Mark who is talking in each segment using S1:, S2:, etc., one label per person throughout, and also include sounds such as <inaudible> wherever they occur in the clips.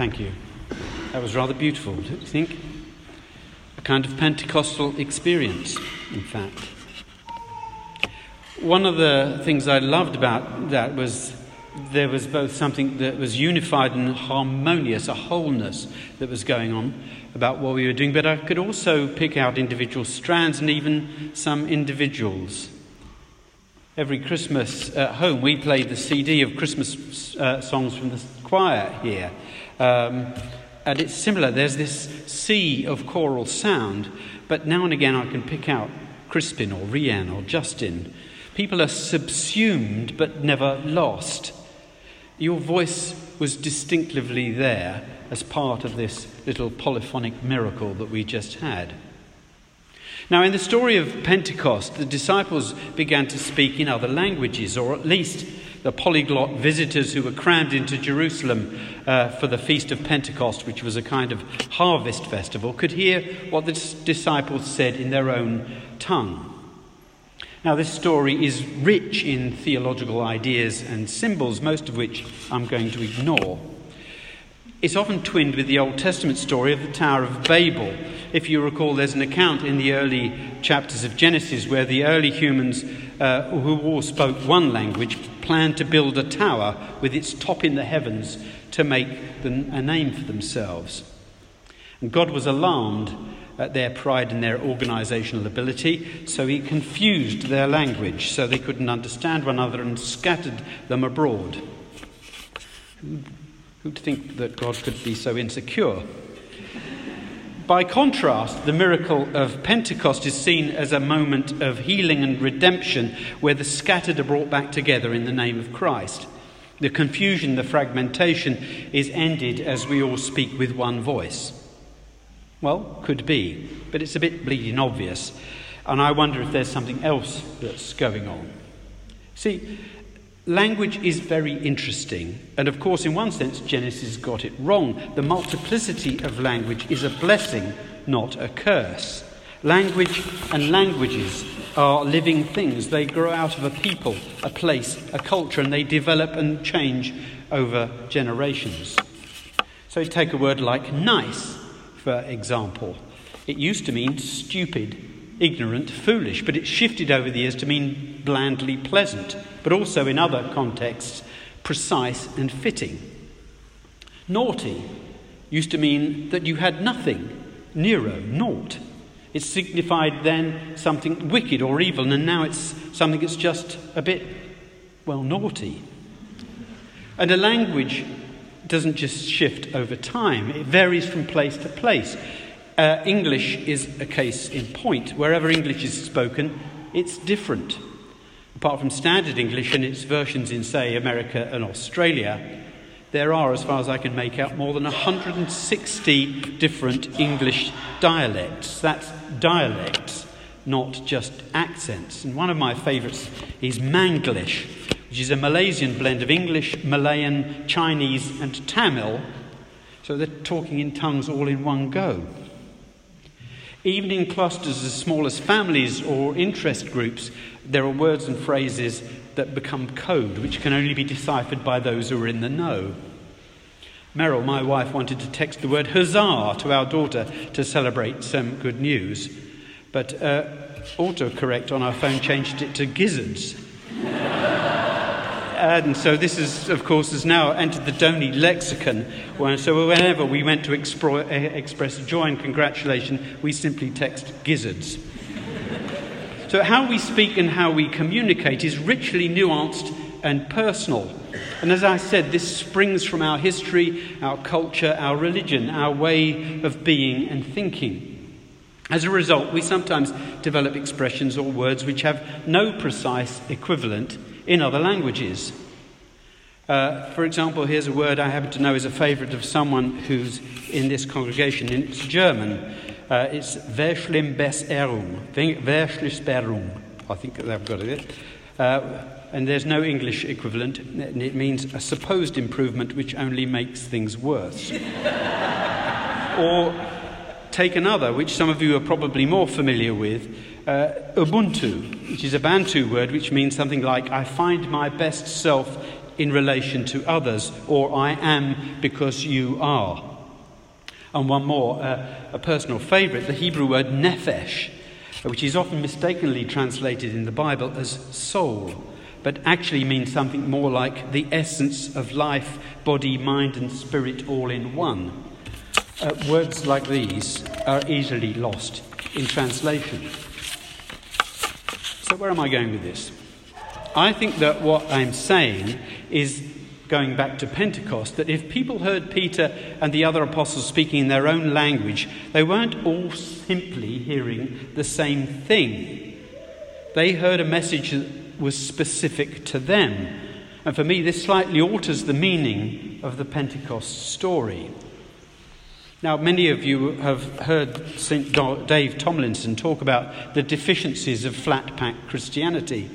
S1: Thank you. That was rather beautiful, don't you think? A kind of Pentecostal experience, in fact. One of the things I loved about that was there was both something that was unified and harmonious, a wholeness that was going on about what we were doing, but I could also pick out individual strands and even some individuals. Every Christmas at home, we played the CD of Christmas uh, songs from the choir here. Um, and it's similar. There's this sea of choral sound, but now and again I can pick out Crispin or Rian or Justin. People are subsumed but never lost. Your voice was distinctively there as part of this little polyphonic miracle that we just had. Now, in the story of Pentecost, the disciples began to speak in other languages, or at least the polyglot visitors who were crammed into Jerusalem uh, for the Feast of Pentecost, which was a kind of harvest festival, could hear what the disciples said in their own tongue. Now, this story is rich in theological ideas and symbols, most of which I'm going to ignore. It's often twinned with the Old Testament story of the Tower of Babel. If you recall, there's an account in the early chapters of Genesis where the early humans, uh, who all spoke one language, planned to build a tower with its top in the heavens to make a name for themselves. And God was alarmed at their pride and their organizational ability, so he confused their language so they couldn't understand one another and scattered them abroad. Who'd think that God could be so insecure? By contrast, the miracle of Pentecost is seen as a moment of healing and redemption where the scattered are brought back together in the name of Christ. The confusion, the fragmentation is ended as we all speak with one voice. Well, could be, but it's a bit bleeding obvious. And I wonder if there's something else that's going on. See, language is very interesting. And of course, in one sense, Genesis got it wrong. The multiplicity of language is a blessing, not a curse. Language and languages are living things. They grow out of a people, a place, a culture, and they develop and change over generations. So take a word like nice for example. It used to mean stupid, ignorant, foolish, but it shifted over the years to mean blandly pleasant, but also in other contexts, precise and fitting. Naughty used to mean that you had nothing, Nero, naught. It signified then something wicked or evil, and now it's something that's just a bit, well, naughty. And a language doesn't just shift over time, it varies from place to place. Uh, English is a case in point. Wherever English is spoken, it's different. Apart from standard English and its versions in, say, America and Australia, there are, as far as I can make out, more than 160 different English dialects. That's dialects, not just accents. And one of my favourites is Manglish, which is a Malaysian blend of English, Malayan, Chinese, and Tamil. So they're talking in tongues all in one go. Even in clusters as small as families or interest groups, there are words and phrases that become code, which can only be deciphered by those who are in the know. Meryl, my wife, wanted to text the word huzzah to our daughter to celebrate some good news, but uh, autocorrect on our phone changed it to gizzards and so this is, of course, has now entered the Donny lexicon. So whenever we went to eh, express joy and congratulation, we simply text gizzards. so how we speak and how we communicate is richly nuanced and personal. And as I said, this springs from our history, our culture, our religion, our way of being and thinking. As a result, we sometimes develop expressions or words which have no precise equivalent in other languages. Uh, for example, here's a word I happen to know is a favourite of someone who's in this congregation, and it's German. Uh, it's Verschlimmbesserung. Verschlimmbesserung. I think they've got it. Uh, and there's no English equivalent, and it means a supposed improvement which only makes things worse. <laughs> or take another, which some of you are probably more familiar with uh, Ubuntu, which is a Bantu word which means something like, I find my best self in relation to others, or I am because you are. And one more, uh, a personal favourite, the Hebrew word nephesh, which is often mistakenly translated in the Bible as soul, but actually means something more like the essence of life, body, mind, and spirit all in one. Uh, words like these are easily lost in translation. So, where am I going with this? I think that what I'm saying is going back to Pentecost, that if people heard Peter and the other apostles speaking in their own language, they weren't all simply hearing the same thing. They heard a message that was specific to them. And for me, this slightly alters the meaning of the Pentecost story. Now, many of you have heard St. Dave Tomlinson talk about the deficiencies of flat pack Christianity,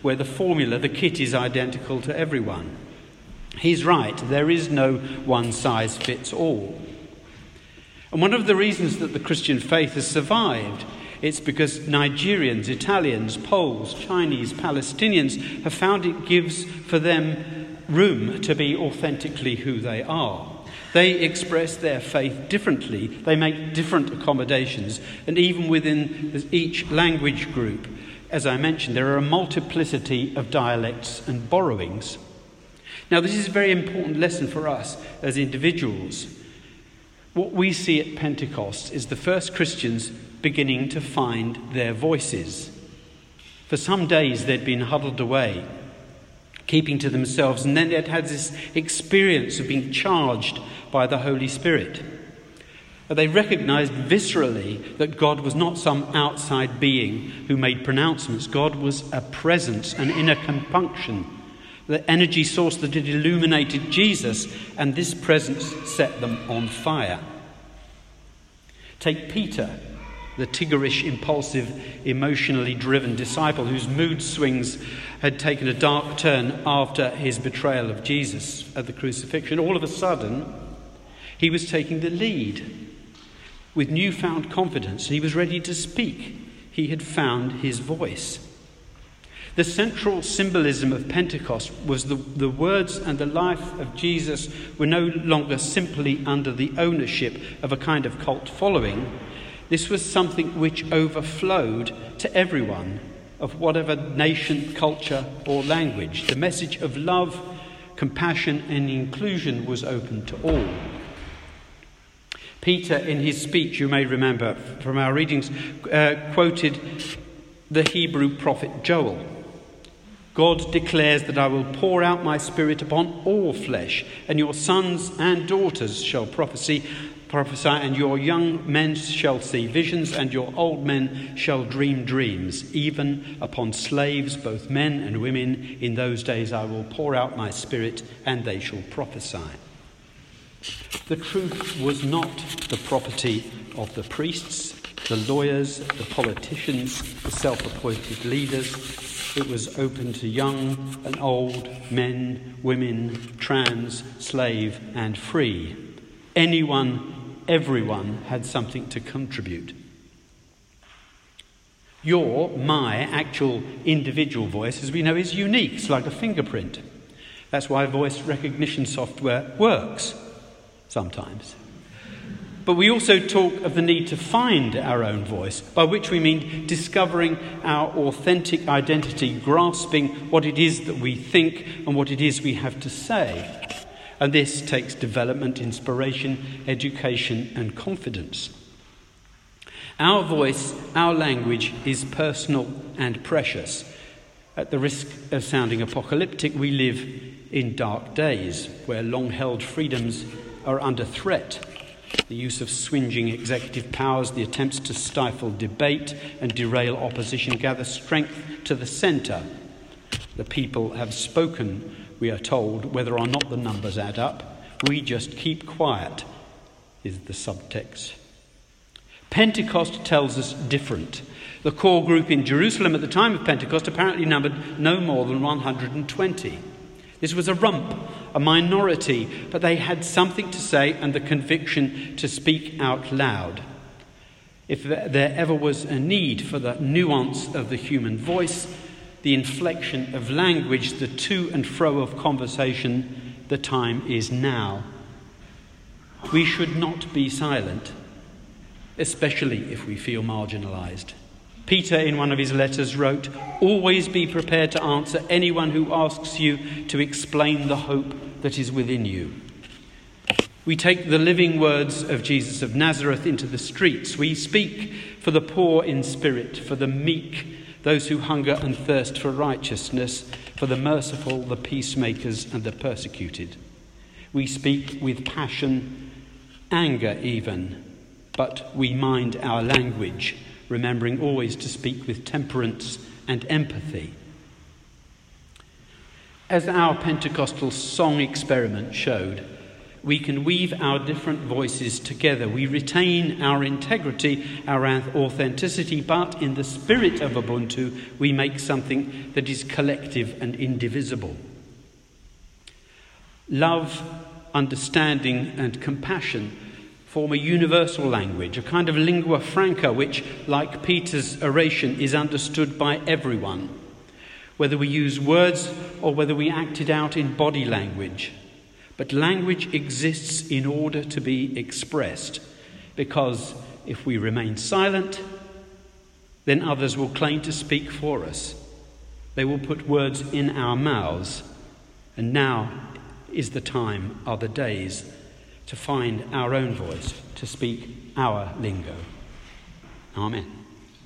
S1: where the formula, the kit, is identical to everyone. He's right, there is no one size fits all. And one of the reasons that the Christian faith has survived it's because Nigerians, Italians, Poles, Chinese, Palestinians have found it gives for them room to be authentically who they are. They express their faith differently, they make different accommodations, and even within each language group, as I mentioned, there are a multiplicity of dialects and borrowings. Now, this is a very important lesson for us as individuals. What we see at Pentecost is the first Christians beginning to find their voices. For some days they'd been huddled away, keeping to themselves, and then they'd had this experience of being charged by the Holy Spirit. They recognized viscerally that God was not some outside being who made pronouncements. God was a presence, an inner compunction the energy source that had illuminated Jesus, and this presence set them on fire. Take Peter, the tiggerish, impulsive, emotionally driven disciple whose mood swings had taken a dark turn after his betrayal of Jesus at the crucifixion. All of a sudden, he was taking the lead with newfound confidence. He was ready to speak. He had found his voice. The central symbolism of Pentecost was the, the words and the life of Jesus were no longer simply under the ownership of a kind of cult following. This was something which overflowed to everyone of whatever nation, culture, or language. The message of love, compassion, and inclusion was open to all. Peter, in his speech, you may remember from our readings, uh, quoted the Hebrew prophet Joel. God declares that I will pour out my spirit upon all flesh, and your sons and daughters shall prophesy, prophesy, and your young men shall see visions, and your old men shall dream dreams. Even upon slaves, both men and women, in those days I will pour out my spirit, and they shall prophesy. The truth was not the property of the priests, the lawyers, the politicians, the self appointed leaders, it was open to young and old, men, women, trans, slave, and free. Anyone, everyone had something to contribute. Your, my actual individual voice, as we know, is unique. It's like a fingerprint. That's why voice recognition software works sometimes. But we also talk of the need to find our own voice, by which we mean discovering our authentic identity, grasping what it is that we think and what it is we have to say. And this takes development, inspiration, education, and confidence. Our voice, our language is personal and precious. At the risk of sounding apocalyptic, we live in dark days where long held freedoms are under threat the use of swinging executive powers, the attempts to stifle debate and derail opposition gather strength to the centre. The people have spoken, we are told, whether or not the numbers add up. We just keep quiet, is the subtext. Pentecost tells us different. The core group in Jerusalem at the time of Pentecost apparently numbered no more than 120. This was a rump, a minority, but they had something to say and the conviction to speak out loud. If there ever was a need for the nuance of the human voice, the inflection of language, the to and fro of conversation, the time is now. We should not be silent, especially if we feel marginalized. Peter, in one of his letters, wrote, Always be prepared to answer anyone who asks you to explain the hope that is within you. We take the living words of Jesus of Nazareth into the streets. We speak for the poor in spirit, for the meek, those who hunger and thirst for righteousness, for the merciful, the peacemakers, and the persecuted. We speak with passion, anger even, but we mind our language remembering always to speak with temperance and empathy. As our Pentecostal song experiment showed, we can weave our different voices together. We retain our integrity, our authenticity, but in the spirit of Ubuntu, we make something that is collective and indivisible. Love, understanding, and compassion form a universal language, a kind of lingua franca, which, like Peter's oration, is understood by everyone, whether we use words or whether we act it out in body language. But language exists in order to be expressed, because if we remain silent, then others will claim to speak for us. They will put words in our mouths, and now is the time, are the days to find our own voice, to speak our lingo. Amen.